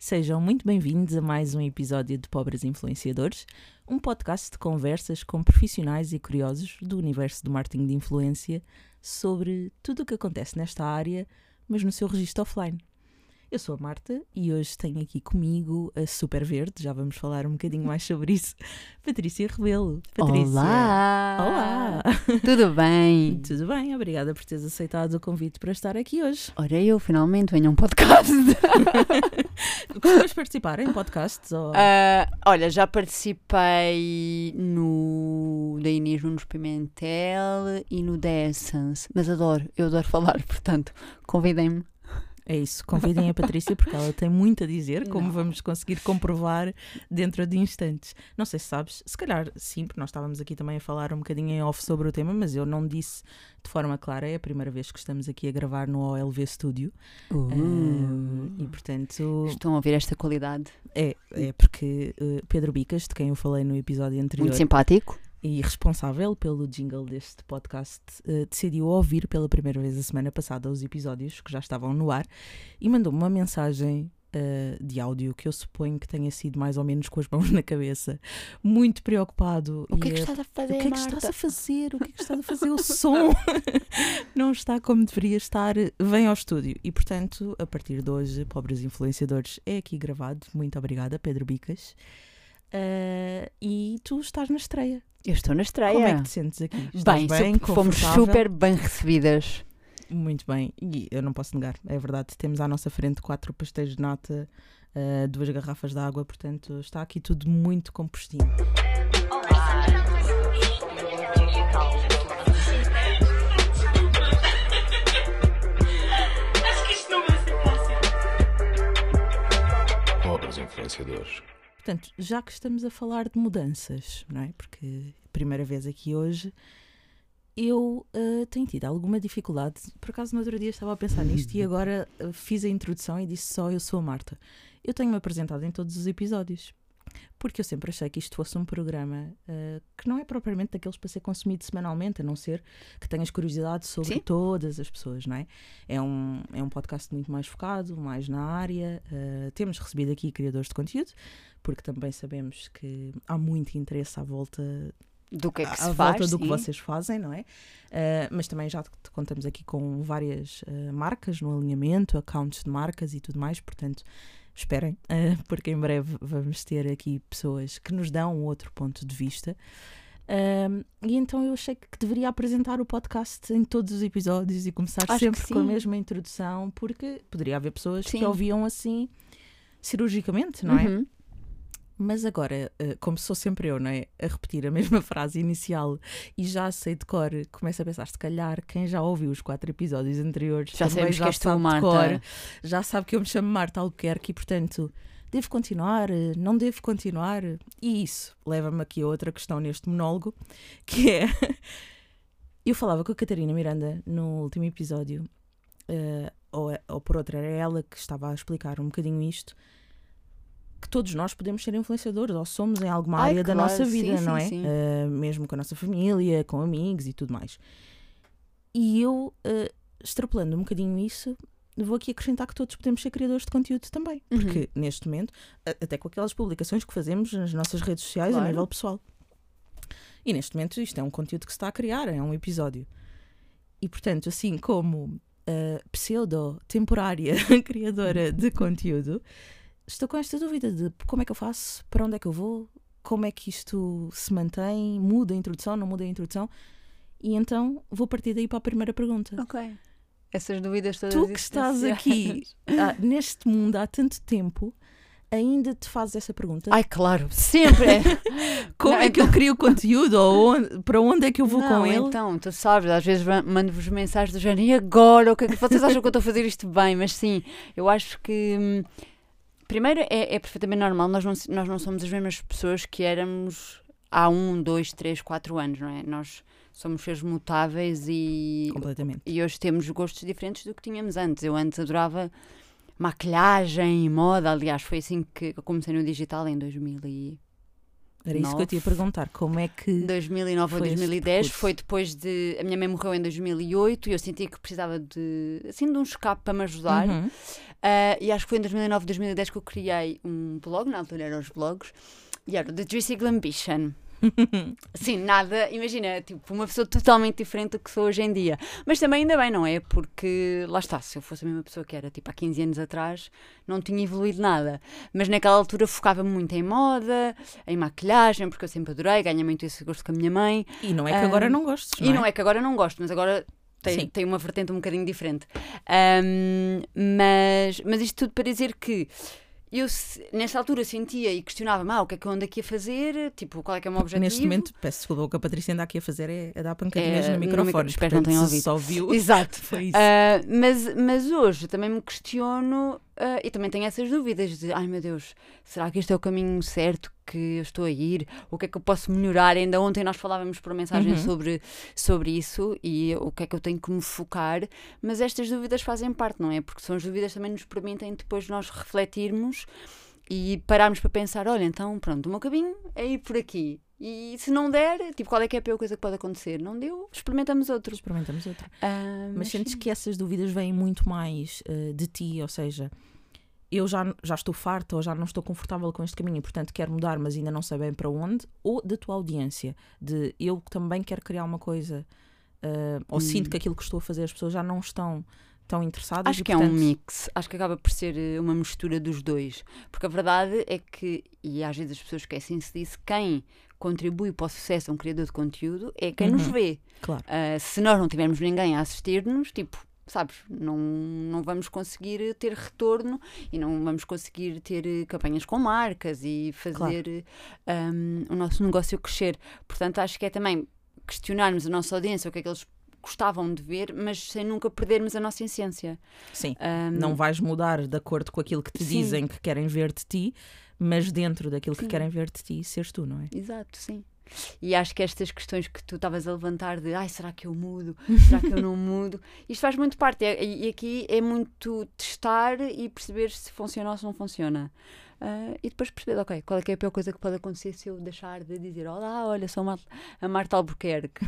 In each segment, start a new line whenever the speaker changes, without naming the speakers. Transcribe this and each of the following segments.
Sejam muito bem-vindos a mais um episódio de Pobres Influenciadores, um podcast de conversas com profissionais e curiosos do universo do marketing de influência sobre tudo o que acontece nesta área, mas no seu registro offline. Eu sou a Marta e hoje tenho aqui comigo a Super Verde, já vamos falar um bocadinho mais sobre isso, Patrícia Rebelo. Patrícia.
Olá!
Olá!
Tudo bem?
Tudo bem, obrigada por teres aceitado o convite para estar aqui hoje.
Ora, eu finalmente venho a um podcast.
Costumas participar em podcasts? Ou...
Ah, olha, já participei no da Inês Nunes Pimentel e no da Essence, mas adoro, eu adoro falar, portanto, convidem-me.
É isso, convidem a Patrícia porque ela tem muito a dizer, como
Não.
vamos conseguir comprovar dentro de instantes. Não sei se sabes, se calhar sim, porque nós estávamos aqui também a falar um bocadinho em off sobre o tema, mas eu não disse de forma clara, é a primeira vez que estamos aqui a gravar no OLV Studio. Ah, e portanto,
Estão a ouvir esta qualidade?
é, é porque eh, Pedro Bicas, de quem eu falei no episódio anterior,
Muito simpático.
E responsável pelo jingle deste podcast, eh, decidiu ouvir pela primeira vez a semana passada os episódios que já estavam no ar e mandou-me uma mensagem eh, de áudio que eu suponho que tenha sido mais ou menos com as mãos na cabeça, muito preocupado.
O que é que
a-
estás a fazer,
o que é que estás a fazer? O que é que estás a fazer? O som não está como deveria estar. Vem ao estúdio. E, portanto, a partir de hoje, Pobres Influenciadores é aqui gravado. Muito obrigada, Pedro Bicas. Eh, e tu estás na estreia.
Eu estou na estreia.
Como é que te sentes aqui? Estás
Bem,
bem,
fomos super bem recebidas.
Muito bem. E eu não posso negar, é verdade. Temos à nossa frente quatro pastéis de nata, eh, duas garrafas de água, portanto está aqui tudo muito compostinho.
Acho que isto não vai ser fácil.
Pobres influenciadores.
Portanto, já que estamos a falar de mudanças, não é? Porque primeira vez aqui hoje, eu eh, tenho tido alguma dificuldade. Por acaso, no outro dia estava a pensar nisto e agora eh, fiz a introdução e disse só: Eu sou a Marta. Eu tenho-me apresentado em todos os episódios. Porque eu sempre achei que isto fosse um programa eh, que não é propriamente daqueles para ser consumido semanalmente, a não ser que tenhas curiosidade sobre
Sim.
todas as pessoas, não é? É um, é um podcast muito mais focado, mais na área. eh, temos recebido aqui criadores de conteúdo, porque também sabemos que há muito interesse à volta
Do que é que
à
se
volta
faz,
do que
sim.
vocês fazem, não é? Uh, mas também já te contamos aqui com várias uh, marcas no alinhamento, accounts de marcas e tudo mais, portanto, esperem, porque em breve vamos ter aqui pessoas que nos dão um outro ponto de vista. Um, e então eu achei que deveria apresentar o podcast em todos os episódios e começar
Acho
sempre
que
com a mesma introdução, porque poderia haver pessoas que
Sim.
ouviam assim cirurgicamente, não é? Mas agora, eh, como sou sempre eu, não é? A repetir a mesma frase inicial e já sei de cor, começo a pensar, se calhar quem já ouviu os quatro episódios anteriores
Já
também
sabemos que
já sabe de
Marta.
cor, já sabe que eu me chamo Marta Albuquerque e, portanto, devo continuar, eh, não devo continuar. E isso leva-me aqui a outra questão neste monólogo, que é. eu falava com a Catarina Miranda no último episódio, eh, ou, ou por outra, era ela que estava a explicar um bocadinho isto que todos nós podemos ser influenciadores ou somos em alguma
Ai,
área da
claro,
nossa vida,
sim,
não
sim,
é? Uh, mesmo com a nossa família, com amigos e tudo mais. E eu, uh, extrapolando um bocadinho isso, vou aqui acrescentar que todos podemos ser criadores de conteúdo também.
Uhum.
Porque neste momento, a- até com aquelas publicações que fazemos nas nossas redes sociais a
Claro.
nível pessoal. E neste momento isto é um conteúdo que se está a criar, é um episódio. E portanto, assim como uh, pseudo-temporária criadora de conteúdo, estou com esta dúvida de como é que eu faço, para onde é que eu vou, como é que isto se mantém, muda a introdução, não muda a introdução. E então vou partir daí para a primeira pergunta.
Ok. Essas dúvidas todas
Tu que estás aqui ah, neste mundo há tanto tempo, ainda te fazes essa pergunta?
Ai, claro, sempre. é.
como
não,
é que eu crio conteúdo? Ou onde- para onde é que eu vou
não,
com ele?
Então, tu sabes, às vezes mando-vos mensagens do género, e agora? O que é que vocês acham que eu estou a fazer isto bem? Mas sim, eu acho que. hum, Primeiro, é, é perfeitamente normal, nós não, nós não somos as mesmas pessoas que éramos há um, dois, três, quatro anos, não é? Nós somos seres mutáveis e,
Completamente.
e hoje temos gostos diferentes do que tínhamos antes. Eu antes adorava maquilhagem e moda, aliás, foi assim que eu comecei no digital em
Era isso que eu te ia perguntar. Como é que.
2009 ou
Foi esse
2010,
percurso.
foi depois de. A minha mãe morreu em 2008 e eu sentia que precisava de. assim, de um escape para me ajudar.
Uhum.
Ah, e acho que foi em 2009, 2010 que eu criei um blog, na altura eram os blogs, e era o The Juicy Glambition. Sim, nada, imagina, tipo, uma pessoa totalmente diferente do que sou hoje em dia. Mas também ainda bem, não é? Porque, lá está, se eu fosse a mesma pessoa que era, tipo, há 15 anos atrás, não tinha evoluído nada. Mas naquela altura focava muito em moda, em maquilhagem, porque eu sempre adorei, ganhei muito esse gosto com a minha mãe.
E não é que agora
Ahm,
não gostes.
E não é que agora não gosto, mas agora tem,
Sim.
tem uma vertente um bocadinho diferente. Ahm, mas, mas isto tudo para dizer que eu, nessa altura, sentia e questionava-me: ah, o que é que eu ando aqui a fazer? Tipo, qual é que é o meu objetivo?
Neste momento, peço desculpa, o que a Patrícia anda aqui a fazer é, é dar pancadinhas
É,
no
no
microfone.
micro- espero que não tenham ouvido.
Só viu.
Exato.
Foi isso.
Ah, mas, mas hoje também me questiono ah, e também tenho essas dúvidas de ai meu Deus, será que este é o caminho certo que eu estou a ir? O que é que eu posso melhorar? Ainda ontem nós falávamos por mensagem
Uhum.
sobre, sobre isso e o que é que eu tenho que me focar, mas estas dúvidas fazem parte, não é? Porque são as dúvidas que também nos permitem depois nós refletirmos e pararmos para pensar, olha, então pronto, o meu caminho é ir por aqui. E se não der, tipo, qual é que é a pior coisa que pode acontecer? Não deu, experimentamos outro.
Experimentamos outra.
Ah,
Mas sentes
sim.
que essas dúvidas vêm muito mais eh, de ti, ou seja, eu já, já estou farta ou já não estou confortável com este caminho e, portanto, quero mudar, mas ainda não sei bem para onde, ou da tua audiência, de eu também quero criar uma coisa, eh, ou
Hum.
sinto que aquilo que estou a fazer as pessoas já não estão tão interessadas.
Acho
e,
que é um
portanto,
mix, acho que acaba por ser eh, uma mistura dos dois. Porque a verdade é que, e às vezes as pessoas esquecem-se disso, quem contribui para o sucesso de um criador de conteúdo é quem nos
Uhum.
vê.
Claro.
Ah, se nós não tivermos ninguém a assistir-nos, tipo, sabes, não, não vamos conseguir ter retorno e não vamos conseguir ter eh, campanhas com marcas e fazer eh, um, o nosso negócio crescer. Portanto, acho que é também questionarmos a nossa audiência, o que é que eles gostavam de ver, mas sem nunca perdermos a nossa essência.
Sim.
Um,
Não vais mudar de acordo com aquilo que te
Sim.
dizem que querem ver de ti, mas dentro daquilo que
Sim.
querem ver de ti, seres tu, não é?
Exato, sim. E acho que estas questões que tu estavas a levantar de ai, será que eu mudo? Será que eu não mudo? Isto faz muito parte. É- E aqui é muito testar e perceber se funciona ou se não funciona. Ah, e depois perceber, ok, qual é, que é a pior coisa que pode acontecer se eu deixar de dizer olá, olha, sou a Marta Albuquerque.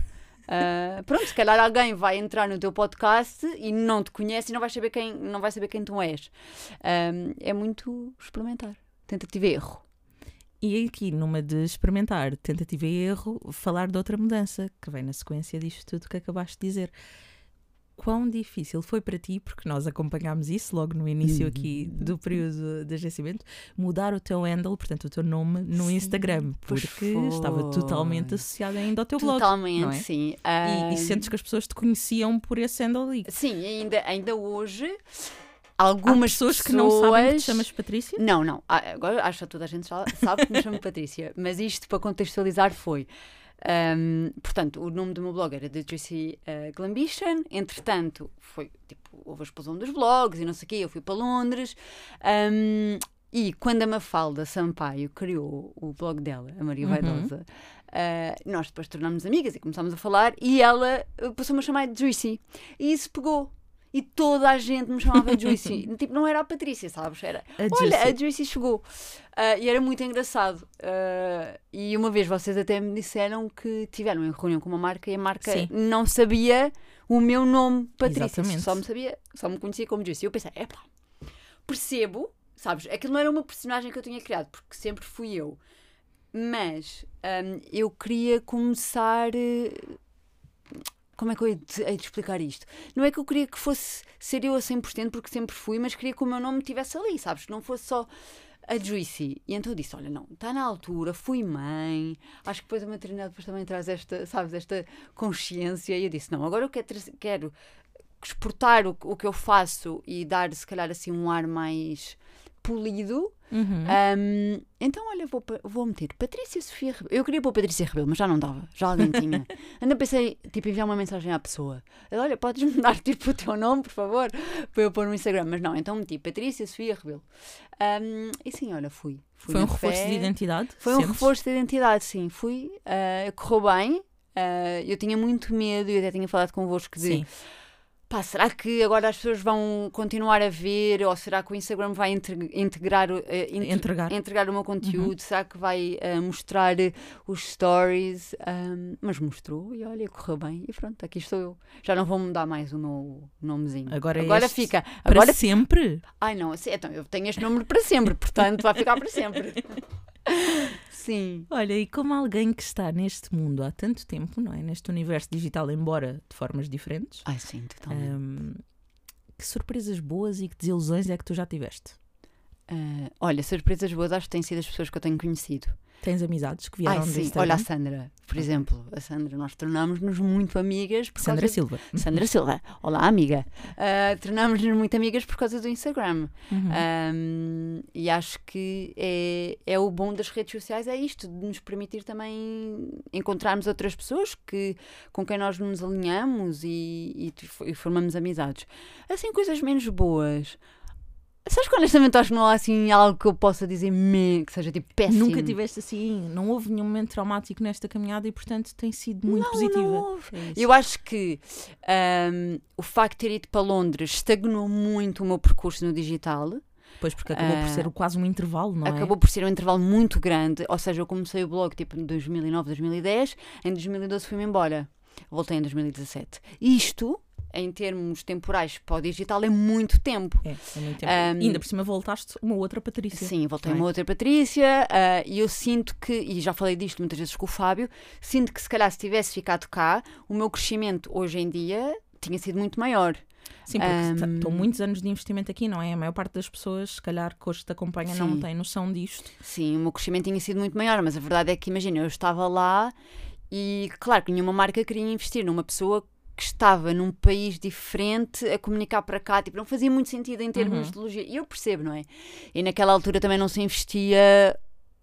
Ah, pronto, se calhar alguém vai entrar no teu podcast e não te conhece e não vai saber quem, não vai saber quem tu és. Ah, é muito experimentar. Tentativa e erro.
E aqui, numa de experimentar tentativa e erro, falar de outra mudança que vem na sequência disto tudo que acabaste de dizer. Quão difícil foi para ti, porque nós acompanhámos isso logo no início aqui do período de agenciamento, mudar o teu handle, portanto o teu nome, no
Sim,
Instagram, porque estava totalmente associado ainda ao teu blog.
Totalmente,
é?
sim.
E,
Ah,
e sentes que as pessoas te conheciam por esse handle ali.
Sim, ainda, ainda hoje,
Há
algumas
pessoas, que não sabem que te
pessoas-
chamas Patrícia?
Não, não. Ah, Agora acho que toda a gente sabe que me chamo Patrícia. Mas isto para contextualizar foi. Ahm, portanto, o nome do meu blog era The Juicy uh, Glambition. Entretanto, foi tipo, houve a explosão dos blogs e não sei o quê. Eu fui para Londres. ahm, e quando a Mafalda Sampaio criou o blog dela, a Maria
Uhum.
Vaidosa, ah, nós depois tornámos amigas e começámos a falar. E ela ah, passou-me a chamar de Juicy. E isso pegou. E toda a gente me chamava Juicy. tipo, não era a Patrícia, sabes? Era
A
Olha,
Juicy.
a Juicy chegou. Ah, e era muito engraçado. Ah, e uma vez vocês até me disseram que tiveram em reunião com uma marca e a marca
Sim.
não sabia o meu nome, Patrícia.
Exatamente.
Só me sabia, só me conhecia como Juicy. E eu pensei, epá, percebo, sabes? Aquilo não era uma personagem que eu tinha criado, porque sempre fui eu. Mas ahm, eu queria começar. eh, Como é que eu hei de, hei de explicar isto? Não é que eu queria que fosse ser eu a 100%, porque sempre fui, mas queria que o meu nome estivesse ali, sabes? Que não fosse só a Juicy. E então eu disse: Olha, não, está na altura, fui mãe. Acho que depois a maternidade depois também traz esta, sabes, esta consciência. E eu disse: Não, agora eu quero, quero exportar o, o que eu faço e dar, se calhar, assim, um ar mais polido.
Uhum.
Ahm, então, olha, vou, vou meter Patrícia Sofia Rebelo. Eu queria pôr Patrícia Rebelo, mas já não dava. Já alguém tinha. Ainda pensei, tipo, enviar uma mensagem à pessoa. Olha, podes-me dar, tipo, o teu nome, por favor, para eu pôr no Instagram. Mas não, então meti Patrícia Sofia Rebelo. Ahm, e sim, olha, fui. fui
Foi um reforço
fé.
de identidade?
Foi um
Sentes?
reforço de identidade, sim. Fui, ah, correu bem. Ah, eu tinha muito medo, e até tinha falado convosco de
Sim.
Pá, será que agora as pessoas vão continuar a ver ou será que o Instagram vai inte- integrar, inte-
Entregar.
entregar o meu conteúdo? Será que vai eh, mostrar eh, os stories? Ahm, mas mostrou e olha, correu bem e pronto, aqui estou eu. Já não vou mudar mais o meu nomezinho.
Agora é
agora fica.
Para
Agora
sempre?
Ai não, assim, então eu tenho este número para sempre, portanto vai ficar para sempre. Sim.
Olha, e como alguém que está neste mundo há tanto tempo, não é? Neste universo digital, embora de formas diferentes,
Ai sim, totalmente.
hum, que surpresas boas e que desilusões é que tu já tiveste?
Ah, olha, surpresas boas acho que têm sido as pessoas que eu tenho conhecido.
Tens amizades que
Ai
vieram do
sim,
Instagram?
olha a Sandra, por exemplo. A Sandra, nós tornámos-nos muito amigas. Por
Sandra
causa...
Silva.
Sandra Silva, olá amiga. Ah, tornámos-nos muito amigas por causa do Instagram.
Uhum.
Um, e acho que é, é o bom das redes sociais, é isto, de nos permitir também encontrarmos outras pessoas que, com quem nós nos alinhamos e, e, e formamos amizades. Assim, coisas menos boas. Sabes que honestamente acho que não há assim algo que eu possa dizer que seja tipo péssimo.
Nunca tiveste assim, não houve nenhum momento traumático nesta caminhada e, portanto, tem sido muito
Não,
positiva.
não houve.
É.
Eu acho que um, o facto de ter ido para Londres estagnou muito o meu percurso no digital.
Pois, porque acabou por
Ah,
ser quase um intervalo, não
Acabou por ser um intervalo muito grande, ou seja, eu comecei o blog tipo em 2009, 2010, em 2012 fui-me embora. Voltei em 2017. Isto, em termos temporais para o digital, é muito tempo.
é? É, muito tempo.
Um,
ainda por cima voltaste uma outra Patrícia.
Sim, voltei
não é?
uma outra Patrícia ah, e eu sinto que, e já falei disto muitas vezes com o Fábio, sinto que se calhar se tivesse ficado cá, o meu crescimento hoje em dia tinha sido muito maior.
Sim, porque
Um,
estão muitos anos de investimento aqui, não é? A maior parte das pessoas, se calhar, que hoje te acompanha, não
Sim.
tem noção disto.
Sim, o meu crescimento tinha sido muito maior, mas a verdade é que, imagina, eu estava lá e, claro, que nenhuma marca queria investir numa pessoa que estava num país diferente a comunicar para cá, tipo, não fazia muito sentido em termos
Uhum.
de logia. E eu percebo, não é? E naquela altura também não se investia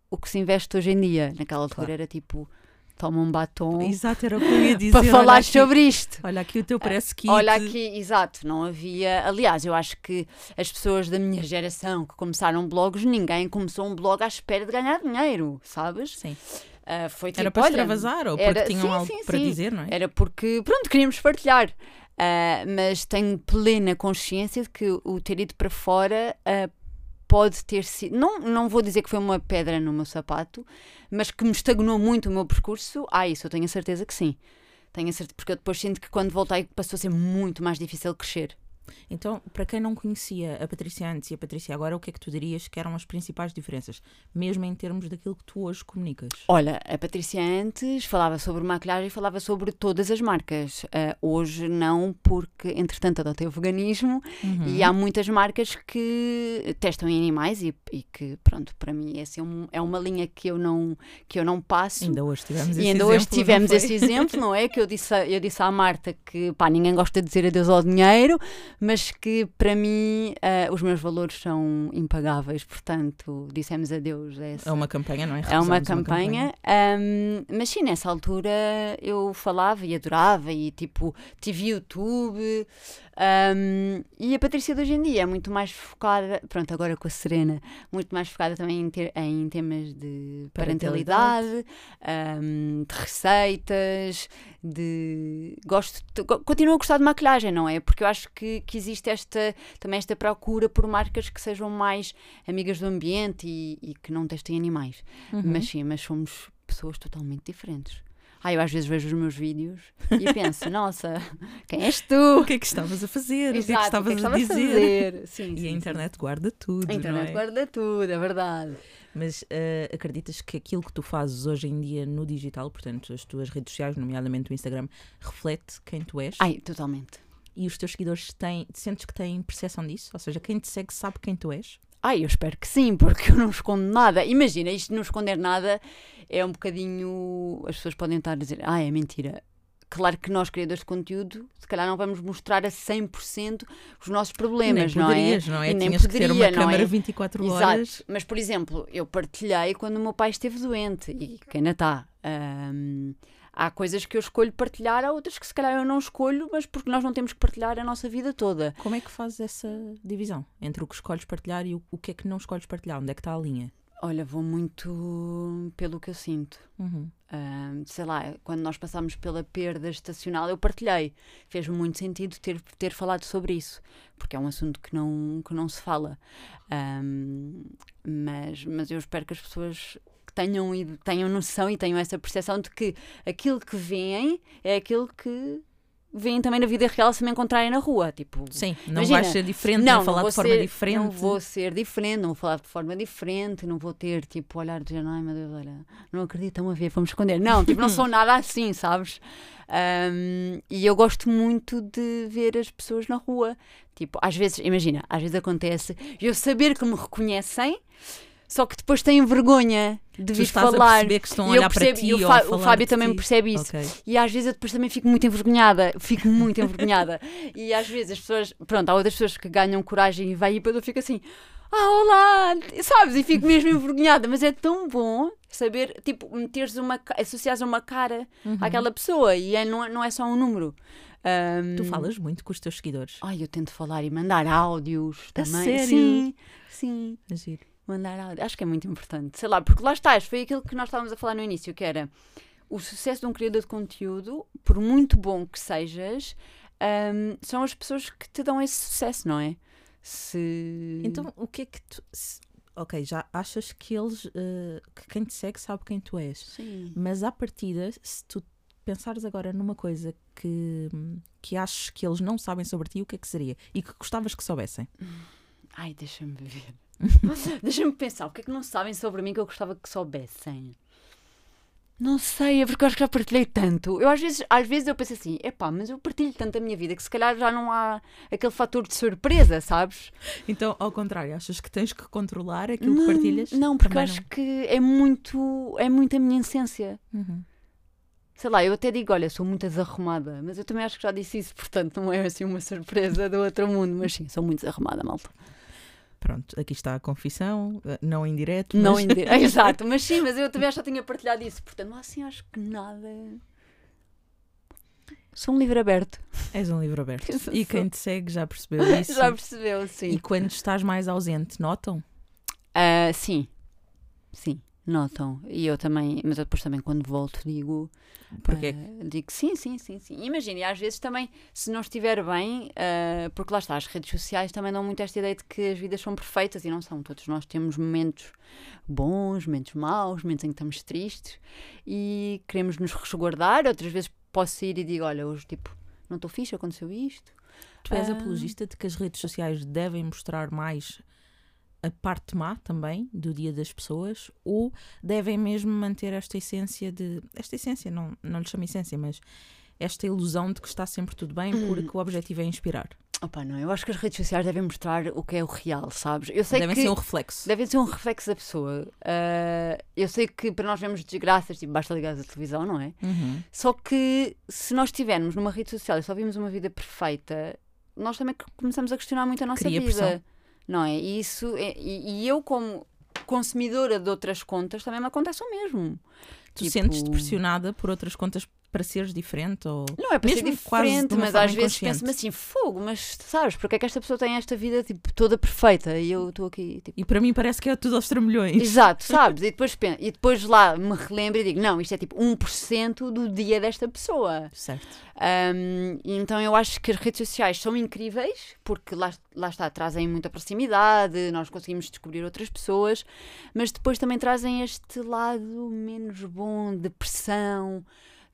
o que se investe hoje em dia. Naquela altura
Claro.
era tipo, toma um batom
Exato, era o que eu ia dizer.
para falar
aqui-
sobre isto.
Olha aqui o teu press kit.
Olha aqui, exato, não havia. Aliás, eu acho que as pessoas da minha geração que começaram blogs, ninguém começou um blog à espera de ganhar dinheiro, sabes?
Sim.
Ah, foi tipo,
Era para
olha,
extravasar ou porque
era-
tinham
sim,
algo
sim,
para
sim.
dizer, não é?
Era porque, pronto, queríamos partilhar. Ah, mas tenho plena consciência de que o ter ido para fora ah, pode ter sido. Não, não vou dizer que foi uma pedra no meu sapato, mas que me estagnou muito o meu percurso. Ah, isso eu tenho a certeza que sim. Tenho a certeza, porque eu depois sinto que quando voltei passou a ser muito mais difícil crescer.
Então, para quem não conhecia a Patrícia antes e a Patrícia agora, o que é que tu dirias que eram as principais diferenças? Mesmo em termos daquilo que tu hoje comunicas.
Olha, a Patrícia antes falava sobre maquilhagem e falava sobre todas as marcas. Ah, hoje não, porque entretanto adotei o veganismo
Uhum.
e há muitas marcas que testam em animais e, e que, pronto, para mim é, assim, um- é uma linha que eu não, que eu não passo.
Ainda hoje tivemos
E
esse
ainda
exemplo,
hoje tivemos esse exemplo, não é? Que eu disse, eu disse à Marta que pá, ninguém gosta de dizer adeus ao dinheiro, mas que para mim ah, os meus valores são impagáveis, portanto dissemos adeus a essa,
É uma campanha, não é?
é uma
Recusamos
campanha, ahm, mas sim, nessa altura eu falava e adorava e tipo, tive YouTube ahm, e a Patrícia de hoje em dia é muito mais focada, pronto, agora com a Serena, muito mais focada também em, ter- em temas de parentalidade, ahm, de receitas, de gosto, de- continuo a gostar de maquilhagem, não é? Porque eu acho que, que existe esta também esta procura por marcas que sejam mais amigas do ambiente e, e que não testem animais.
Uhum.
Mas sim, mas somos pessoas totalmente diferentes. Ah, eu às vezes vejo os meus vídeos e penso, nossa, quem és tu?
O que é que estavas a fazer? o que é que
Exato,
estavas
que é
a
que
dizer?
fazer? Sim,
E
sim,
a
sim.
internet guarda tudo.
A internet
é?
guarda tudo, é verdade.
Mas eh, acreditas que aquilo que tu fazes hoje em dia no digital, portanto, as tuas redes sociais, nomeadamente o Instagram, reflete quem tu és?
Ai, totalmente.
E os teus seguidores têm, sentes que têm percepção disso? Ou seja, quem te segue sabe quem tu és?
Ai, eu espero que sim, porque eu não escondo nada. Imagina, isto de não esconder nada é um bocadinho. As pessoas podem estar a dizer, ah, é mentira. Claro que nós, criadores de conteúdo, se calhar não vamos mostrar a 100% os nossos problemas,
nem
não é?
poderias, não é?
E nem
Tinhas que ter uma
poderia, não
câmara
é?
24 horas.
Exato. Mas, por exemplo, eu partilhei quando o meu pai esteve doente e que ainda está. Ahm, há coisas que eu escolho partilhar, há outras que se calhar eu não escolho, mas porque nós não temos que partilhar a nossa vida toda.
Como é que fazes essa divisão entre o que escolhes partilhar e o, o que é que não escolhes partilhar? Onde é que está a linha?
Olha, vou muito pelo que eu sinto.
Uhum.
Ahm, sei lá, quando nós passámos pela perda estacional, eu partilhei. Fez muito sentido ter, ter falado sobre isso, porque é um assunto que não, que não se fala. Ahm, mas, mas eu espero que as pessoas tenham, ido- tenham noção e tenham essa percepção de que aquilo que veem é aquilo que veem também na vida real se me encontrarem na rua. Tipo,
Sim, não
Imagina,
vais ser diferente,
não,
nem falar de forma
ser-
diferente.
Não vou ser diferente, não vou falar de forma diferente, não vou ter tipo olhar de ai meu Deus, olha, não acreditam a ver, vamos esconder. Não, tipo, não sou nada assim, sabes? Ahm, e eu gosto muito de ver as pessoas na rua. Tipo, às vezes, imagina, às vezes acontece eu saber que me reconhecem, só que depois têm vergonha de vir
a
falar.
perceber que estão a
E eu
olhar para
percebo-
ti
e o, Fá-
a
o Fábio também
ti.
percebe isso.
Ok.
E às vezes eu depois também fico muito envergonhada, fico muito envergonhada. E às vezes as pessoas, pronto, há outras pessoas que ganham coragem e vai e depois eu fico assim, ah, olá, sabes? E fico mesmo envergonhada, mas é tão bom saber, tipo, meteres uma, associares uma cara
Uhum.
àquela pessoa e é, não, é- não é só um número. Ahm,
Tu falas muito com os teus seguidores.
Ai, eu tento falar e mandar áudios
A
também.
sério?
Sim, sim.
É giro.
Mandar áudio. Acho que é muito importante. Sei lá, porque lá estás, foi aquilo que nós estávamos a falar no início, que era o sucesso de um criador de conteúdo, por muito bom que sejas, hum, são as pessoas que te dão esse sucesso, não é? Se.
Então, o que é que tu. se- Ok, já achas que eles. eh, que quem te segue sabe quem tu és.
Sim.
Mas à partida, se tu pensares agora numa coisa que, que achas que eles não sabem sobre ti, o que é que seria? E que gostavas que soubessem?
Ai, deixa-me ver. deixa-me pensar, o que é que não sabem sobre mim que eu gostava que soubessem? Não sei, é porque eu acho que já partilhei tanto. Eu às vezes, às vezes eu penso assim, epá, mas eu partilho tanto a minha vida que se calhar já não há aquele fator de surpresa, sabes?
Então, ao contrário, achas que tens que controlar aquilo que partilhas?
Não, porque eu
Também
acho que é muito, é muito a minha essência.
Uhum.
Sei lá, eu até digo, olha, sou muito desarrumada, mas eu também acho que já disse isso, portanto não é assim uma surpresa do outro mundo, mas sim, sou muito desarrumada, malta.
Pronto, aqui está a confissão, eh, não em direto.
Não
mas...
indi- Exato, mas sim, mas eu também já tinha partilhado isso, portanto, assim acho que nada. Sou um livro aberto.
És um livro aberto. E quem te segue já percebeu isso.
Já percebeu, sim.
E quando estás mais ausente, notam?
Ah, sim, sim, notam. E eu também, mas eu depois também quando volto digo.
Porque
ah, digo sim, sim, sim, sim. Imagina, e às vezes também, se não estiver bem, ah, porque lá está, as redes sociais também dão muito esta ideia de que as vidas são perfeitas e não são. Todos nós temos momentos bons, momentos maus, momentos em que estamos tristes e queremos nos resguardar. Outras vezes posso sair e digo: olha, hoje tipo, não estou fixe, aconteceu isto.
tu és
Ah.
apologista de que as redes sociais devem mostrar mais a parte má também do dia das pessoas ou devem mesmo manter esta essência de. Esta essência, não, não lhe chamo essência, mas esta ilusão de que está sempre tudo bem
Hum.
porque o objetivo é inspirar.
Opa, não, eu acho que as redes sociais devem mostrar o que é o real, sabes? Eu sei
Devem
que
ser um reflexo.
devem ser um reflexo da pessoa. Ah, eu sei que para nós vemos desgraças, tipo, basta ligar a televisão, não é?
Uhum.
Só que se nós estivermos numa rede social e só vimos uma vida perfeita, nós também começamos a questionar muito a nossa
Cria
vida.
pressão.
Não é? E, isso é- e, e eu, como consumidora de outras contas, também me acontece o mesmo.
Tu
Tipo,
sentes-te pressionada por outras contas para seres diferente? Ou...
Não é para ser
Mesmo de
diferente, mas às vezes penso-me assim, fogo, mas sabes, porque é que esta pessoa tem esta vida tipo, toda perfeita e eu estou aqui tipo.
E para mim parece que é tudo aos trambolhões.
Exato, sabes? E depois, pen- e depois lá me relembro e digo: não, isto é tipo 1% do dia desta pessoa.
Certo.
Um, então eu acho que as redes sociais são incríveis porque lá, lá está, trazem muita proximidade, nós conseguimos descobrir outras pessoas, mas depois também trazem este lado menos bom de pressão,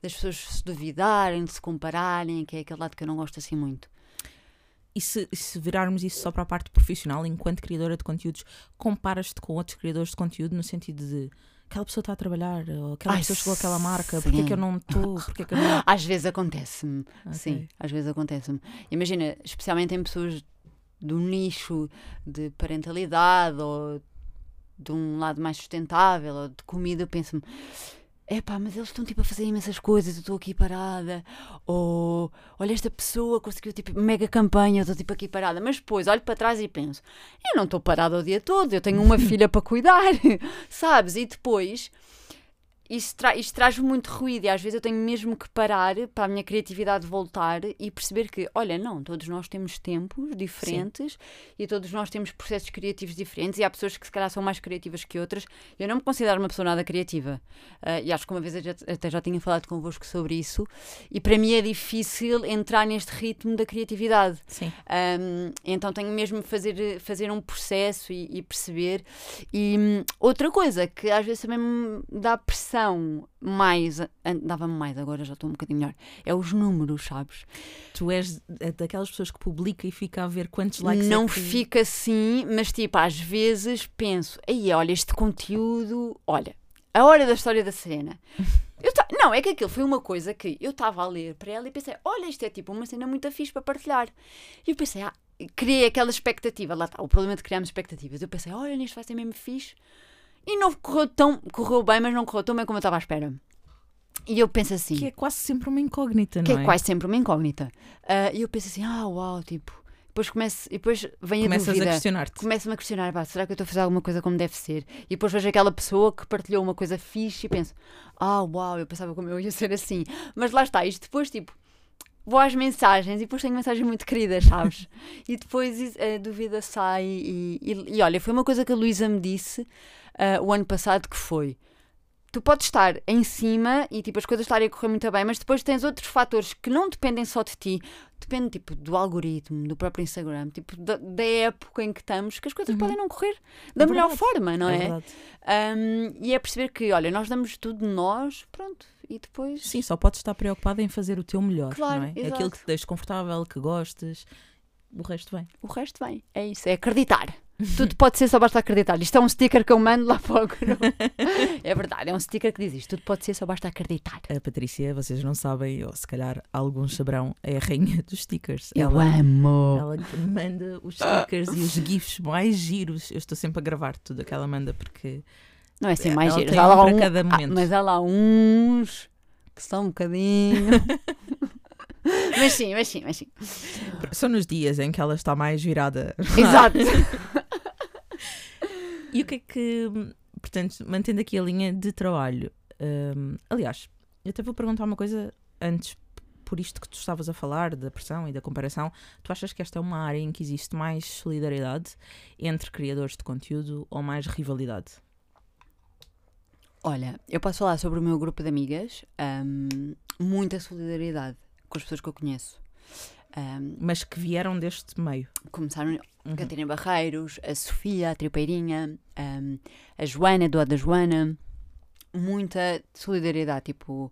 das pessoas se duvidarem, de se compararem, que é aquele lado que eu não gosto assim muito.
E se, se virarmos isso só para a parte profissional, enquanto criadora de conteúdos, comparas-te com outros criadores de conteúdo no sentido de aquela pessoa está a trabalhar, ou aquela
Ai,
pessoa chegou àquela marca, porque é que eu não estou, porque que não.
Às vezes acontece-me,
Ok.
sim, às vezes acontece-me. Imagina, especialmente em pessoas do nicho de parentalidade ou de um lado mais sustentável ou de comida, penso-me. Epá, mas eles estão tipo a fazer imensas coisas, eu estou aqui parada. Ou olha, esta pessoa conseguiu tipo mega campanha, eu estou tipo aqui parada. Mas depois olho para trás e penso: eu não estou parada o dia todo, eu tenho uma filha para cuidar, sabes? E depois isso, tra isto traz muito ruído e às vezes eu tenho mesmo que parar para a minha criatividade voltar e perceber que, olha, não, todos nós temos tempos diferentes e todos nós temos processos criativos diferentes e há pessoas que se calhar são mais criativas que outras. Eu não me considero uma pessoa nada criativa ah, e acho que uma vez já- até já tinha falado convosco sobre isso e para mim é difícil entrar neste ritmo da criatividade.
Sim.
Um, então tenho mesmo de fazer, fazer um processo e, e perceber. E hum, outra coisa que às vezes também me dá pressão mais, an- dava-me mais, agora já estou um bocadinho melhor, é os números, sabes?
Tu és é daquelas pessoas que publica e fica a ver quantos likes
Não
é que...
fica assim, mas tipo, às vezes penso, aí olha, este conteúdo, olha, a hora da história da Serena. Eu ta- Não, é que aquilo foi uma coisa que eu estava a ler para ela e pensei, olha, isto é tipo uma cena muito fixe para partilhar. E eu pensei, ah, criei aquela expectativa, lá está, o problema de criarmos expectativas. Eu pensei, olha, isto vai ser mesmo fixe. E não correu tão, correu bem, mas não correu tão bem como eu estava à espera. E eu penso assim,
Que é quase sempre uma incógnita,
que
não
é
é?
quase sempre uma incógnita. Ah, E eu penso assim, ah, uau, tipo. Depois, começo, e depois vem a
Começas a
dúvida.
questionar-te.
Começo-me a questionar, pá, será que eu estou a fazer alguma coisa como deve ser? E depois vejo aquela pessoa que partilhou uma coisa fixe e penso, ah, uau, eu pensava como eu ia ser assim. Mas lá está, isto depois, tipo, vou às mensagens e depois tenho mensagens muito queridas, sabes? e depois is- a dúvida sai e, e- e olha, foi uma coisa que a Luísa me disse ah, o ano passado que foi. Tu podes estar em cima e tipo as coisas estarem a correr muito bem, mas depois tens outros fatores que não dependem só de ti, depende tipo do algoritmo, do próprio Instagram, tipo da, da época em que estamos, que as coisas podem não correr da
É
melhor
verdade.
forma, não é?
verdade.
Um, e é perceber que, olha, nós damos tudo de nós, pronto, e depois.
Sim, só podes estar preocupada em fazer o teu melhor,
Claro,
não é?
exato.
Aquilo que te deixe confortável, que gostes, o resto vem.
O resto vem. É isso, é acreditar. Tudo pode ser, só basta acreditar. Isto é um sticker que eu mando lá para o grupo. É verdade, é um sticker que diz isto. Tudo pode ser, só basta acreditar.
A Patrícia, vocês não sabem, ou se calhar alguns saberão, é a rainha dos stickers.
Eu
ela,
amo.
ela manda os stickers e os gifs mais giros. Eu estou sempre a gravar tudo o que ela manda porque
Não é assim mais
Ela
giro.
tem
Há lá um-
cada
Ah,
momento.
mas há lá uns que são um bocadinho. mas sim, mas sim, mas sim.
são nos dias em que ela está mais virada.
Exato.
E o que é que, portanto, mantendo aqui a linha de trabalho, hum, aliás, eu até vou perguntar uma coisa antes, por isto que tu estavas a falar, da pressão e da comparação, tu achas que esta é uma área em que existe mais solidariedade entre criadores de conteúdo ou mais rivalidade?
Olha, eu posso falar sobre o meu grupo de amigas. hum, muita solidariedade com as pessoas que eu conheço. Hum,
Mas que vieram deste meio.
começaram
Uhum.
Catarina Barreiros, a Sofia, a Tripeirinha, hum, a Joana, do da Joana. Muita solidariedade. Tipo,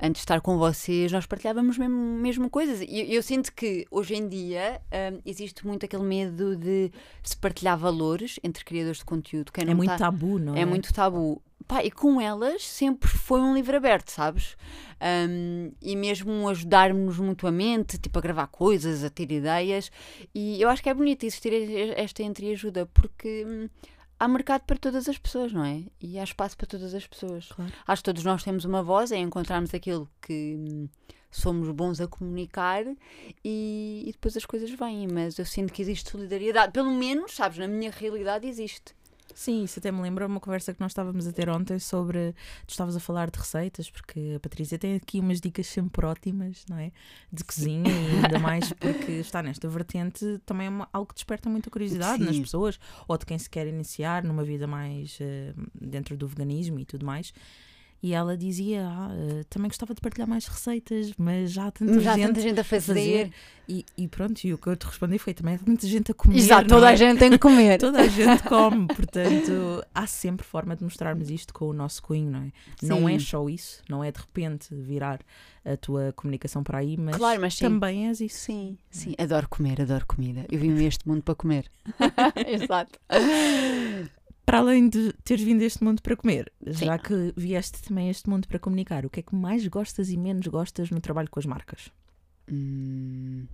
antes de estar com vocês, nós partilhávamos mesmo, mesmo coisas. E eu, eu sinto que hoje em dia hum, existe muito aquele medo de se partilhar valores entre criadores de conteúdo. Quem
É
não
muito
tá-
tabu, não é?
é muito tabu. Pá, e com elas sempre foi um livro aberto, sabes? Um, e mesmo ajudarmos mutuamente, tipo a gravar coisas, a ter ideias. E eu acho que é bonito existir esta entreajuda, porque hum, há mercado para todas as pessoas, não é? E há espaço para todas as pessoas.
Claro.
Acho que todos nós temos uma voz, é encontrarmos aquilo que hum, somos bons a comunicar e, e depois as coisas vêm. Mas eu sinto que existe solidariedade, pelo menos, sabes, na minha realidade existe.
Sim, isso até me lembra uma conversa que nós estávamos a ter ontem sobre. Tu estavas a falar de receitas, porque a Patrícia tem aqui umas dicas sempre ótimas, não é? De cozinha e ainda mais porque está nesta vertente também é uma- algo que desperta muita curiosidade nas
Sim.
pessoas ou de quem se quer iniciar numa vida mais eh, dentro do veganismo e tudo mais. E ela dizia: ah, eh, também gostava de partilhar mais receitas, mas já há tanta
Já
gente
tanta gente a fazer.
fazer. E, e pronto, e o que eu te respondi foi também: há muita gente a comer.
Exato, toda
é?
a gente tem que comer.
Toda a gente come, portanto, há sempre forma de mostrarmos isto com o nosso cunho, não é? Não é
Sim.
só isso, não é de repente virar a tua comunicação para aí, mas,
Claro, mas sim.
também és isso.
Sim, sim. Adoro comer, adoro comida. Eu vim a este mundo para comer. Exato.
Para além de teres vindo a este mundo para comer,
Sim.
já que vieste também a este mundo para comunicar, o que é que mais gostas e menos gostas no trabalho com as marcas?
Hum.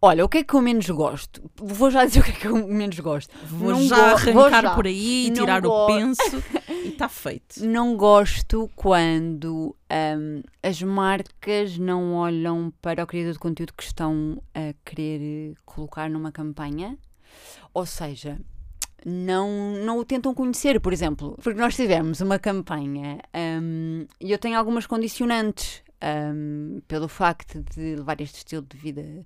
Olha, o que é que eu menos gosto? Vou já dizer o que é que eu menos gosto.
Vou
Não
já
go- vou
arrancar
já.
por aí,
Não
tirar o penso e está feito.
Não gosto quando hum, as marcas não olham para o criador de conteúdo que estão a querer colocar numa campanha. Ou seja, não, não o tentam conhecer, por exemplo. Porque nós tivemos uma campanha hum, e eu tenho algumas condicionantes hum, pelo facto de levar este estilo de vida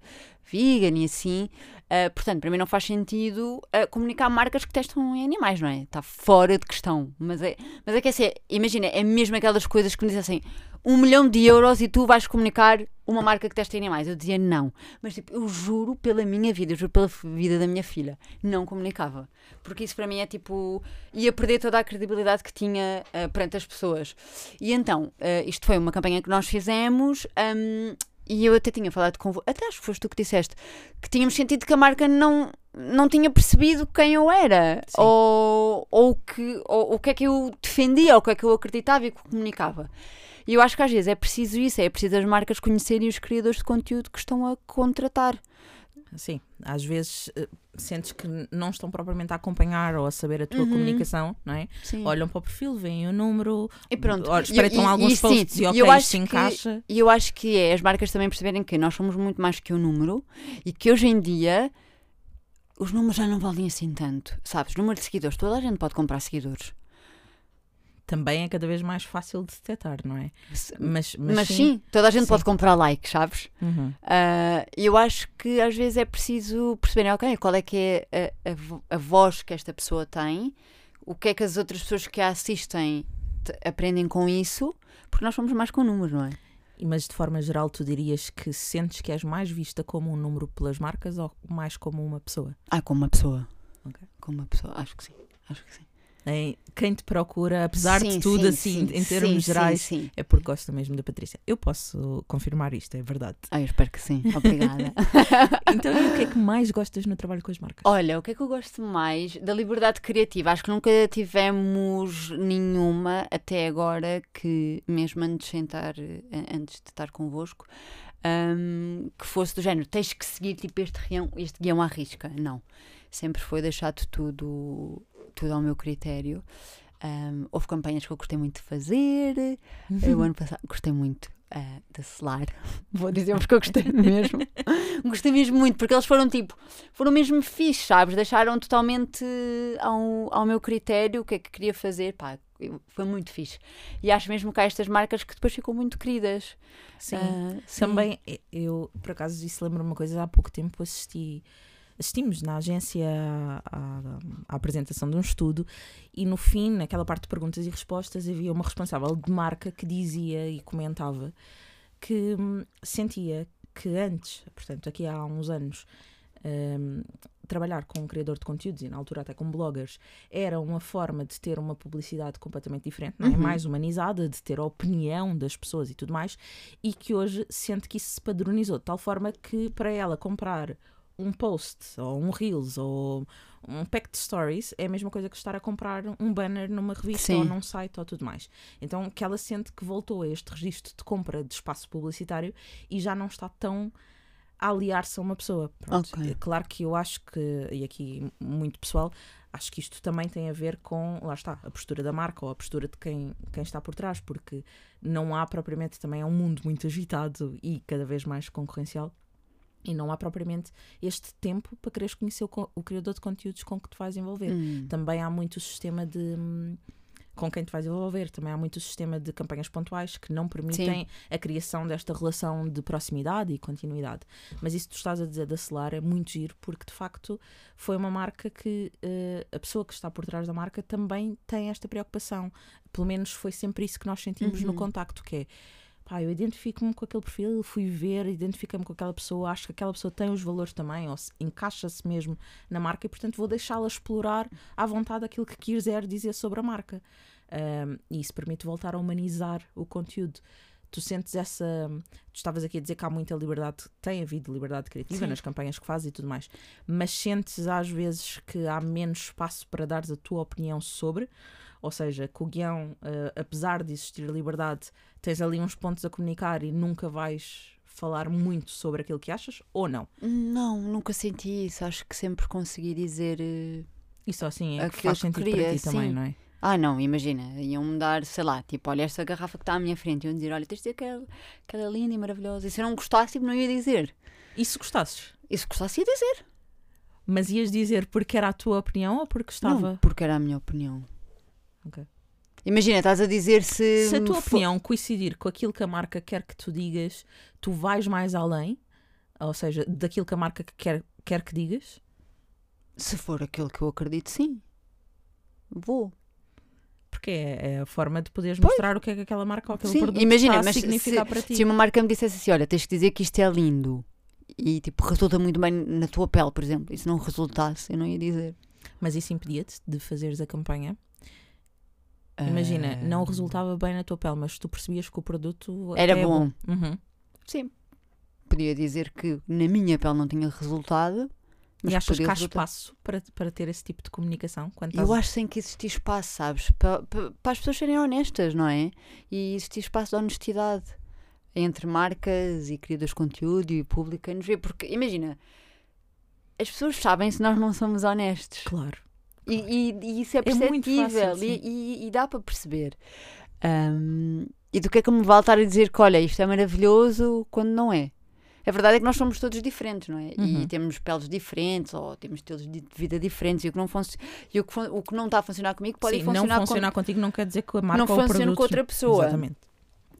vegan e assim. Uh, portanto, para mim não faz sentido uh, comunicar marcas que testam em animais, não é? Está fora de questão. Mas é, mas é que assim, imagina, é mesmo aquelas coisas que me dizem assim: um milhão de euros e tu vais comunicar uma marca que testa em animais. Eu dizia não. Mas tipo, eu juro pela minha vida, eu juro pela vida da minha filha, não comunicava. Porque isso para mim é tipo. ia perder toda a credibilidade que tinha uh, perante as pessoas. E então, isto foi uma campanha que nós fizemos. Um, e eu até tinha falado com até acho que foste tu que disseste que tínhamos sentido que a marca não não tinha percebido quem eu era ou, ou que ou, o que é que eu defendia ou o que é que eu acreditava e que comunicava e eu acho que às vezes é preciso isso é preciso as marcas conhecerem os criadores de conteúdo que estão a contratar
Sim, às vezes uh, sentes que não estão propriamente a acompanhar ou a saber a tua uhum. comunicação, não é?
Sim.
Olham para o perfil, veem o número,
e pronto.
espreitam e, alguns e, posts sim, e ok,
eu
se encaixa.
E eu acho que é as marcas também perceberem que nós somos muito mais que o um número e que hoje em dia os números já não valem assim tanto, sabes? Número de seguidores, toda a gente pode comprar seguidores
também é cada vez mais fácil de detectar, não é?
Mas, mas, mas sim, sim, toda a gente sim. pode comprar likes, sabes?
Uhum.
Uh, eu acho que às vezes é preciso perceber, ok, qual é que é a, a, a, voz que esta pessoa tem, o que é que as outras pessoas que a assistem aprendem com isso, porque nós somos mais com números, não é?
Mas de forma geral, tu dirias que sentes que és mais vista como um número pelas marcas ou mais como uma pessoa?
Ah, como uma pessoa.
Okay.
Como uma pessoa, acho que sim. Acho que sim
em quem te procura, apesar
sim,
de tudo,
sim,
assim,
sim,
em termos gerais, é porque gosta mesmo da Patrícia. Eu posso confirmar isto, é verdade.
Ah, eu espero que sim, obrigada.
então, e o que é que mais gostas no trabalho com as marcas?
Olha, o que é que eu gosto mais? Da liberdade criativa. Acho que nunca tivemos nenhuma até agora que, mesmo antes de sentar, eh, antes de estar convosco, um, que fosse do género, tens que seguir tipo este guião, este guião à risca. Não. Sempre foi deixado tudo tudo ao meu critério. Um, houve campanhas que eu gostei muito de fazer. Uhum. O ano passado gostei muito uh, de selar. Vou dizer porque eu gostei mesmo. gostei mesmo muito, porque eles foram tipo, foram mesmo fixes, sabes? Deixaram totalmente ao, ao meu critério o que é que queria fazer. Pá, foi muito fixe. E acho mesmo que há estas marcas que depois ficam muito queridas.
Sim. Uh, sim. Também, eu, por acaso, isso lembro uma coisa, há pouco tempo assisti assistimos na agência à, à, apresentação de um estudo e no fim, naquela parte de perguntas e respostas, havia uma responsável de marca que dizia e comentava que hum, sentia que antes, portanto, aqui há uns anos, hum, trabalhar com um criador de conteúdos e na altura até com bloggers era uma forma de ter uma publicidade completamente diferente, não é? Uhum. mais humanizada, de ter a opinião das pessoas e tudo mais, e que hoje sente que isso se padronizou de tal forma que para ela comprar um post ou um Reels ou um pack de stories é a mesma coisa que estar a comprar um banner numa revista Sim. ou num site ou tudo mais. Então que ela sente que voltou a este registro de compra de espaço publicitário e já não está tão a aliar-se a uma pessoa.
Okay.
É claro que eu acho que, e aqui muito pessoal, acho que isto também tem a ver com, lá está, a postura da marca ou a postura de quem, quem está por trás, porque não há propriamente também é um mundo muito agitado e cada vez mais concorrencial e não há propriamente este tempo para quereres conhecer o, o criador de conteúdos com que te vais envolver.
Hum.
Também há muito o sistema de. Hum, com quem te vais envolver, também há muito o sistema de campanhas pontuais que não permitem Sim. a criação desta relação de proximidade e continuidade. Mas isso que tu estás a dizer da Celar é muito giro, porque de facto foi uma marca que uh, a pessoa que está por trás da marca também tem esta preocupação. Pelo menos foi sempre isso que nós sentimos uhum. no contacto, que é pá, eu identifico-me com aquele perfil, fui ver, identifico-me com aquela pessoa, acho que aquela pessoa tem os valores também, ou encaixa-se mesmo na marca e, portanto, vou deixá-la explorar à vontade aquilo que quiser dizer sobre a marca. Um, e isso permite voltar a humanizar o conteúdo. Tu sentes essa. Tu estavas aqui a dizer que há muita liberdade, tem havido liberdade criativa Sim. nas campanhas que fazes e tudo mais, mas sentes às vezes que há menos espaço para dares a tua opinião sobre, ou seja, que o guião, uh, apesar de existir liberdade, tens ali uns pontos a comunicar e nunca vais falar muito sobre aquilo que achas, ou não?
Não, nunca senti isso. Acho que sempre consegui dizer. Uh,
isso assim é que faz sentido queria, para ti sim. também, não é?
Ah, não, imagina, iam-me dar, sei lá, tipo, olha esta garrafa que está à minha frente, iam dizer, olha, tens de dizer aquela, aquela linda e maravilhosa. E se eu não gostasse, tipo, não ia dizer.
E se gostasses?
E se gostasse, ia dizer.
Mas ias dizer porque era a tua opinião ou porque estava.
Não, porque era a minha opinião.
Ok.
Imagina, estás a dizer se.
Se a tua opinião coincidir com aquilo que a marca quer que tu digas, tu vais mais além, ou seja, daquilo que a marca quer, quer que digas.
Se for aquilo que eu acredito, sim. Vou.
Porque é, é a forma de poderes
Pois.
mostrar o que é que aquela marca ou aquele
Sim,
produto
imagina, mas se-
significar para ti.
Se uma marca me dissesse assim, olha, tens que dizer que isto é lindo e tipo resulta muito bem na tua pele, por exemplo, e se não resultasse, eu não ia dizer.
Mas isso impedia-te de fazeres a campanha. Imagina,
Ah,
não resultava bem na tua pele, mas tu percebias que o produto
Era
é
bom.
Uhum.
Sim. Podia dizer que na minha pele não tinha resultado. Mas
E achas
podia
que há
resultar.
espaço para, para ter esse tipo de comunicação? Quando
Eu acho que tem que existir espaço, sabes? Para, para, para as pessoas serem honestas, não é? E existir espaço de honestidade entre marcas e criadores de conteúdo e público a nos ver. Porque, imagina, as pessoas sabem se nós não somos honestos.
Claro.
E, e- e isso é
É
perceptível
fácil,
e, e- dá para perceber. Ahm, e do que é que me vale estar a dizer que, olha, isto é maravilhoso quando não é? A verdade é que nós somos todos diferentes, não é?
Uhum.
E temos peles diferentes ou temos estilos de vida diferentes e o que não, func- e o que, o que não está a funcionar comigo pode
Sim,
funcionar,
não funcionar contigo não quer dizer que a marca
não
ou o
funciona com outra pessoa.
Exatamente.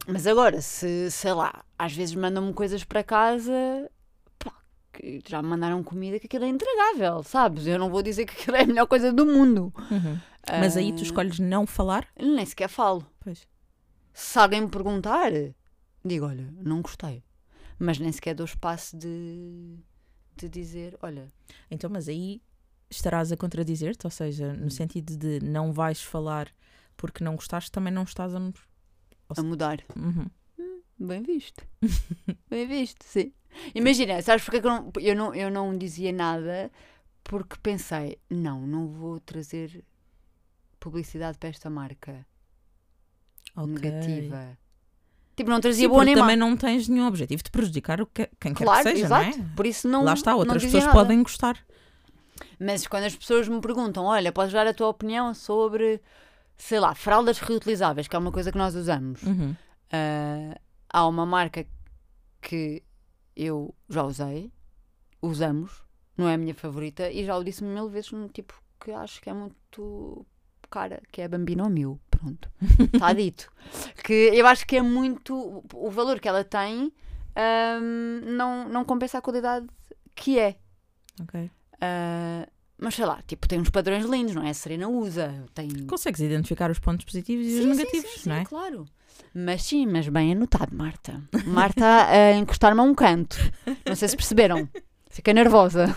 com... Mas agora, se, sei lá, às vezes mandam-me coisas para casa que já me mandaram comida que aquilo é intragável, sabes? Eu não vou dizer que aquilo é a melhor coisa do mundo.
Uhum. Mas aí tu
Ah,
escolhes não falar?
Nem sequer falo.
Pois.
Se alguém me perguntar, digo, olha, não gostei. Mas nem sequer dou espaço de, de dizer, olha,
Então, mas aí estarás a contradizer-te, ou seja,
Hum.
no sentido de não vais falar porque não gostaste, também não estás a...
a mudar.
Uhum.
Bem visto. Bem visto, sim. Imagina, sabes porque é que eu não, eu não, eu não dizia nada? Porque pensei, não, não vou trazer publicidade para esta marca
Ok.
negativa. Tipo, não trazia
Sim,
boa nem
também não tens nenhum objetivo de prejudicar o que, quem
Claro,
quer que seja,
exato.
não é?
Por isso não.
Lá está, outras pessoas
nada.
podem gostar.
Mas quando as pessoas me perguntam, olha, podes dar a tua opinião sobre, sei lá, fraldas reutilizáveis, que é uma coisa que nós usamos.
Uhum.
Ah, há uma marca que eu já usei, usamos, não é a minha favorita, e já o disse mil vezes, num tipo que acho que é muito cara, que é a Bambino Mil. Pronto, está dito. Que eu acho que é muito. O valor que ela tem ahm, não, não compensa a qualidade que é.
Ok.
Ah, mas sei lá, tipo, tem uns padrões lindos, não é? A Serena usa, tem.
Consegues identificar os pontos positivos e
Sim,
os negativos,
sim, sim,
não é?
claro. Mas sim, mas bem anotado, Marta. Marta a encostar-me a um canto. Não sei se perceberam. Fiquei nervosa.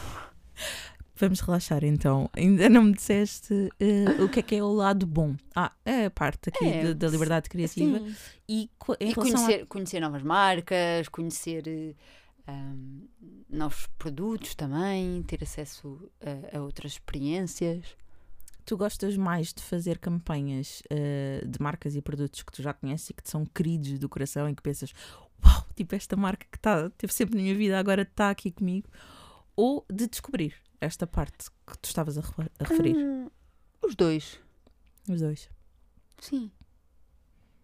Vamos relaxar então. Ainda não me disseste eh, o que é que é o lado bom. Ah, é a parte aqui
É,
de- da liberdade criativa.
Sim.
E,
E
relação a-
conhecer, conhecer novas marcas, conhecer eh, novos produtos também, ter acesso a, a outras experiências.
Tu gostas mais de fazer campanhas eh, de marcas e produtos que tu já conheces e que te são queridos do coração e que pensas, uau, tipo esta marca que tá, teve sempre na minha vida, agora está aqui comigo, ou de descobrir esta parte que tu estavas a, a referir?
Hum, os dois,
Os dois.
sim.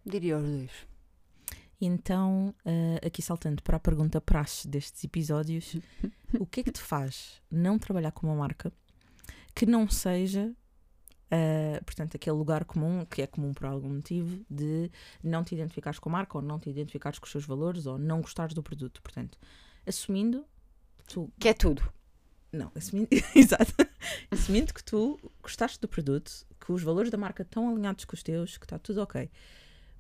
Diria os dois.
Então, eh, aqui saltando para a pergunta praxe destes episódios, o que é que te faz não trabalhar com uma marca que não seja, eh, portanto, aquele lugar comum, que é comum por algum motivo, de não te identificares com a marca ou não te identificares com os seus valores ou não gostares do produto. Portanto, assumindo, tu,
Que é tudo.
não, assumindo, exato, assumindo que tu gostaste do produto, que os valores da marca estão alinhados com os teus, que está tudo ok.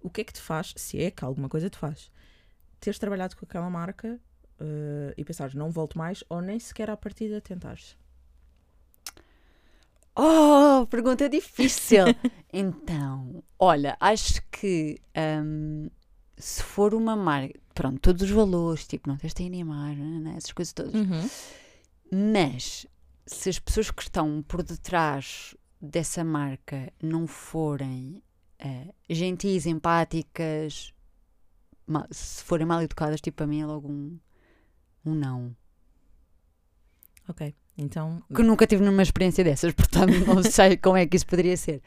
O que é que te faz, se é que alguma coisa te faz, teres trabalhado com aquela marca eh, e pensares, não volto mais, ou nem sequer à partida tentares?
Oh, pergunta difícil. então, olha, acho que hum, se for uma marca, pronto, todos os valores, tipo, não tens de animar, né, essas coisas todas. Mas se as pessoas que estão por detrás dessa marca não forem eh, gentis, empáticas, se forem mal educadas, tipo, para mim é logo um, um não.
Ok, então,
que nunca tive numa experiência dessas, portanto não sei como é que isso poderia ser.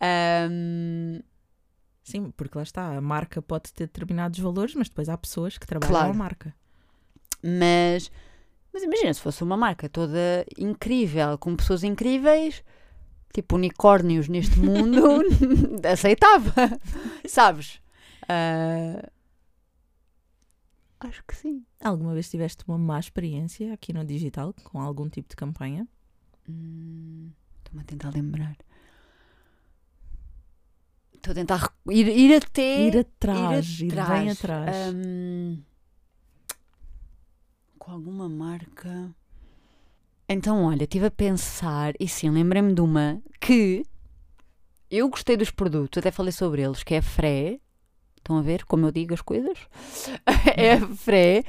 Ahm,
sim, porque lá está, a marca pode ter determinados valores, mas depois há pessoas que trabalham
Claro.
a marca.
mas Mas imagina se fosse uma marca toda incrível, com pessoas incríveis, tipo unicórnios neste mundo, aceitava, sabes? Ah, acho que sim.
Alguma vez tiveste uma má experiência aqui no digital com algum tipo de campanha?
Hum, Estou-me a tentar lembrar. Estou a tentar ir, ir até.
Ir atrás, ir,
atrás.
bem atrás.
Hum, com alguma marca. Então, olha, estive a pensar e sim, lembrei-me de uma que eu gostei dos produtos, até falei sobre eles, que é a Fré. Estão a ver como eu digo as coisas? é Fré.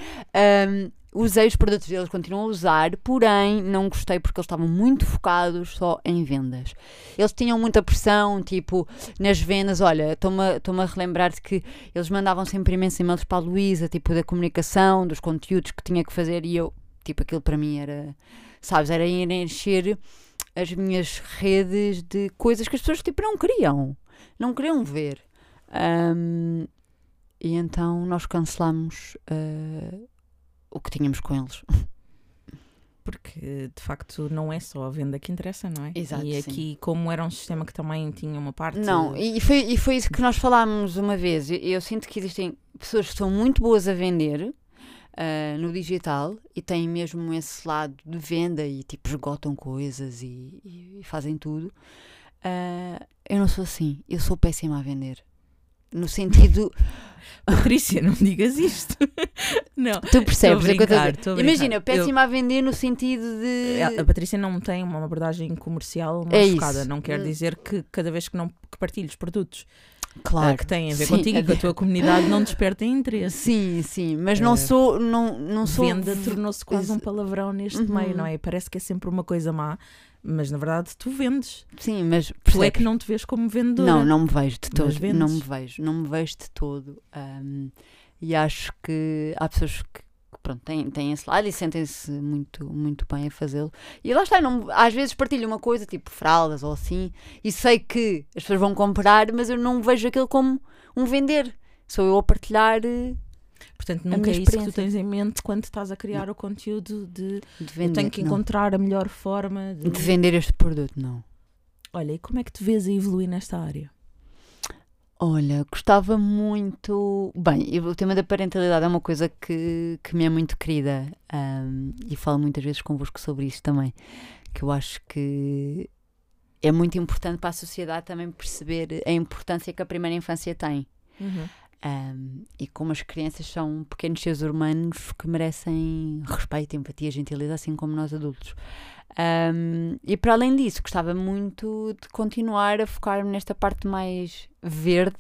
Hum, usei os produtos deles, continuo a usar, porém não gostei porque eles estavam muito focados só em vendas. Eles tinham muita pressão, tipo, nas vendas, olha, estou-me a relembrar de que eles mandavam sempre imensos e-mails para a Luísa, tipo, da comunicação, dos conteúdos que tinha que fazer e eu, tipo, aquilo para mim era, sabes, era ir encher as minhas redes de coisas que as pessoas, tipo, não queriam, não queriam ver. Ahm, e então nós cancelamos ah, o que tínhamos com eles.
Porque de facto não é só a venda que interessa, não é?
Exato,
E
sim.
aqui, como era um sistema que também tinha uma parte.
Não, e foi, e foi isso que nós falámos uma vez. Eu, eu sinto que existem pessoas que são muito boas a vender ah, no digital e têm mesmo esse lado de venda e tipo esgotam coisas e, e- e fazem tudo. Ah, eu não sou assim, eu sou péssima a vender. No sentido,
Patrícia, não digas isto. não.
tu percebes
a
o que eu estou a
brincar,
dizer?
estou a brincar.
Imagina, péssima a vender no sentido de.
A a Patrícia não tem uma abordagem comercial
É
mais focada. Não quer
Hum.
dizer que cada vez que não que partilhes produtos ah,
Claro.
que têm a ver
Sim,
contigo e com a tua comunidade não despertem interesse.
Sim, sim, mas não
Eh,
sou. Não, não sou
Venda tornou-se quase um palavrão neste
Uhum.
meio, não é? Parece que é sempre uma coisa má, mas na verdade tu vendes.
Sim, mas
Tu é que não te vês como vendedora.
Não, não me vejo de todo. Não me vejo, não me vejo de todo. Ahm, e acho que há pessoas que pronto, têm, têm esse lado e sentem-se muito, muito bem a fazê-lo. E lá está, não, às vezes partilho uma coisa, tipo fraldas ou assim, e sei que as pessoas vão comprar, mas eu não vejo aquilo como um vender. Sou eu a partilhar eh,
Portanto, nunca é isso que tu tens em mente quando estás a criar o conteúdo de
de vender.
eu tenho que
não.
encontrar a melhor forma de...
de vender este produto, não.
Olha, e como é que te vês a evoluir nesta área?
Olha, gostava muito. Bem, o tema da parentalidade é uma coisa que, que me é muito querida ahm, e falo muitas vezes convosco sobre isso também. Que eu acho que é muito importante para a sociedade também perceber a importância que a primeira infância tem. Ahm, e como as crianças são pequenos seres humanos que merecem respeito, empatia, gentileza, assim como nós adultos. Ahm, e para além disso, gostava muito de continuar a focar-me nesta parte mais verde.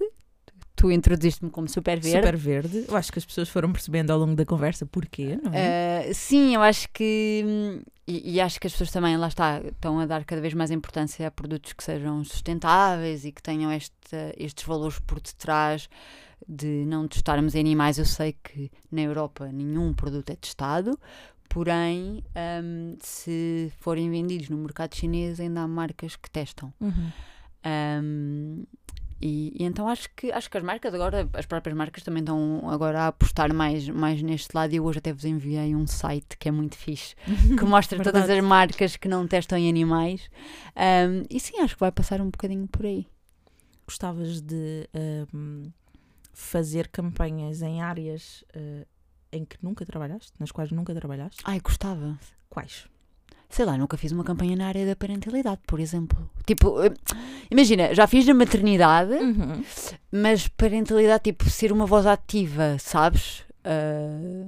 Tu introduziste-me como super verde.
Super verde. Eu acho que as pessoas foram percebendo ao longo da conversa porquê, não é?
Uh, sim, eu acho que. E, e acho que as pessoas também, lá está, estão a dar cada vez mais importância a produtos que sejam sustentáveis e que tenham esta, estes valores por detrás de não testarmos animais. Eu sei que na Europa nenhum produto é testado, porém, hum, se forem vendidos no mercado chinês, ainda há marcas que testam.
Uhum.
Um, e, e então acho que acho que as marcas agora, as próprias marcas também estão agora a apostar mais, mais neste lado e eu hoje até vos enviei um site que é muito fixe, que mostra todas as marcas que não testam em animais. Um, e sim, acho que vai passar um bocadinho por aí.
Gostavas de ahm, fazer campanhas em áreas ah, em que nunca trabalhaste, nas quais nunca trabalhaste?
Ai, gostava.
Quais?
Sei lá, nunca fiz uma campanha na área da parentalidade, por exemplo. Tipo, eh, imagina, já fiz na maternidade,
Uhum.
mas parentalidade, tipo, ser uma voz ativa, sabes? Ah,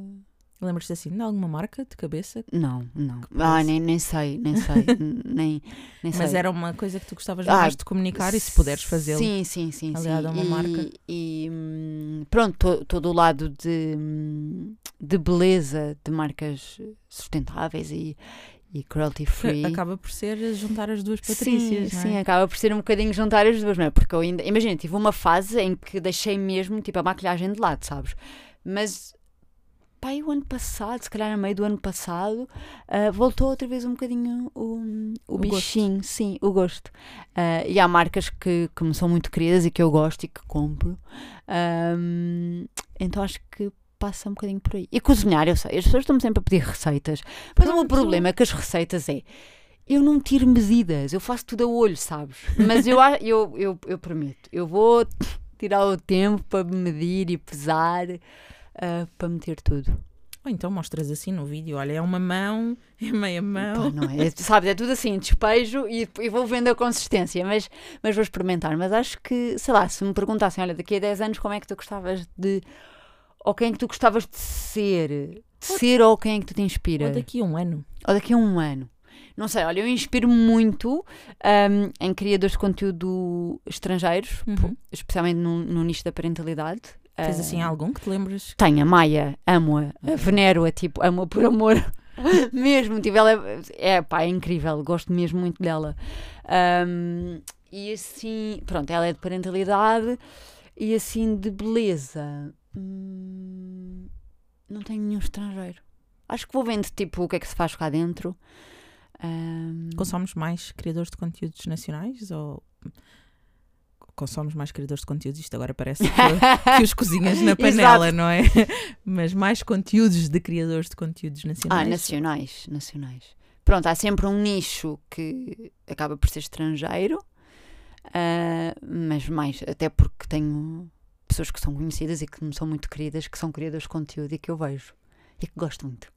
Lembras-te assim de alguma marca de cabeça?
Não, não. Ah, nem, nem sei, nem sei. nem, nem
Mas
sei.
era uma coisa que tu gostavas
Ah,
mais de comunicar e se puderes fazê-lo.
Sim, sim, sim.
aliado
sim.
a uma
e,
marca.
E hum, pronto, estou do lado de, hum, de beleza de marcas sustentáveis e, e cruelty free.
Acaba por ser juntar as duas Patrícias,
sim,
não
sim,
é?
acaba por ser um bocadinho juntar as duas, não é? Porque eu ainda, imagina, tive uma fase em que deixei mesmo tipo a maquilhagem de lado, sabes? Mas pai, o ano passado, se calhar a meio do ano passado, ah, voltou outra vez um bocadinho o, o,
O gosto.
bichinho, sim, o gosto. Ah, e há marcas que, que me são muito queridas e que eu gosto e que compro. Ahm, então acho que passa um bocadinho por aí. E cozinhar, eu sei, as pessoas estão sempre a pedir receitas. Mas o meu
Pronto.
problema é que as receitas é. Eu não tiro medidas, eu faço tudo a olho, sabes? Mas eu, eu, eu, eu prometo, eu vou tirar o tempo para medir e pesar, ah, para meter tudo.
Ou então mostras assim no vídeo: olha, é uma mão, é meia
Pá,
mão.
não é? Sabes, é tudo assim, despejo e, e vou vendo a consistência, mas, mas vou experimentar. Mas acho que, sei lá, se me perguntassem, olha, daqui a 10 anos como é que tu gostavas de. Ou quem é que tu gostavas de ser? De ser ou quem é que tu te inspira?
Ou daqui a um ano.
Ou daqui a um ano. Não sei, olha, eu inspiro-me muito ahm, em criadores de conteúdo estrangeiros,
Uhum.
especialmente no, no nicho da parentalidade.
Tens
Ah,
assim algum que te lembres?
tenho a Maia, amo-a, venero-a, tipo, amo-a por amor. mesmo, tipo, ela é, é, pá, é incrível, gosto mesmo muito dela. Ahm, e assim, pronto, ela é de parentalidade e assim de beleza. hum, não tenho nenhum estrangeiro. Acho que vou vendo, tipo, o que é que se faz cá dentro. Ahm,
Consomes mais criadores de conteúdos nacionais ou consomes mais criadores de conteúdos? Isto agora parece que, que os cozinhas na panela, não é? Mas mais conteúdos de criadores de conteúdos nacionais.
Ah, nacionais, nacionais. Pronto, há sempre um nicho que acaba por ser estrangeiro, ah, mas mais, até porque tenho pessoas que são conhecidas e que me são muito queridas, que são criadores de conteúdo e que eu vejo e que gosto muito.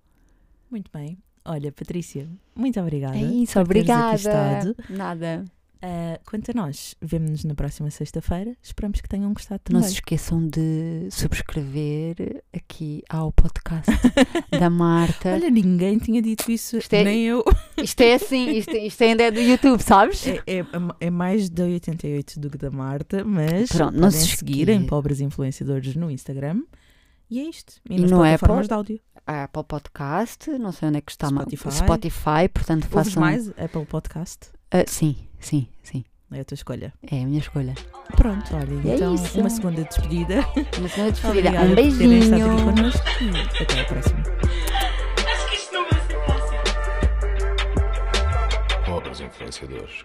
Muito bem. Olha, Patrícia, muito obrigada.
É isso, obrigada.
estado.
Nada.
Ah, quanto a nós, vemo-nos na próxima sexta-feira. Esperamos que tenham gostado
Não
também.
se esqueçam de subscrever aqui ao podcast da Marta.
Olha, ninguém tinha dito isso,
é-
nem eu.
Isto é assim, isto, isto ainda é do YouTube, sabes?
É, é, é mais da 88 do que da Marta, mas
Pronto, não
podem
se
seguir em
esqueça.
Pobres Influenciadores no Instagram. E é isto. E,
E
plataformas
Apple?
de áudio.
A Apple Podcast, não sei onde é que está
Spotify.
Spotify, portanto
Ouves
façam.
mais Apple Podcast?
Ah, sim, sim, sim.
É a tua escolha.
É a minha escolha.
Pronto, olha,
E é
então
isso.
uma segunda despedida.
Uma segunda despedida.
Obrigada
Um
por terem estado aqui
beijinho.
connosco e até a próxima.
Acho que isto não vai ser fácil.
Pobres influenciadores.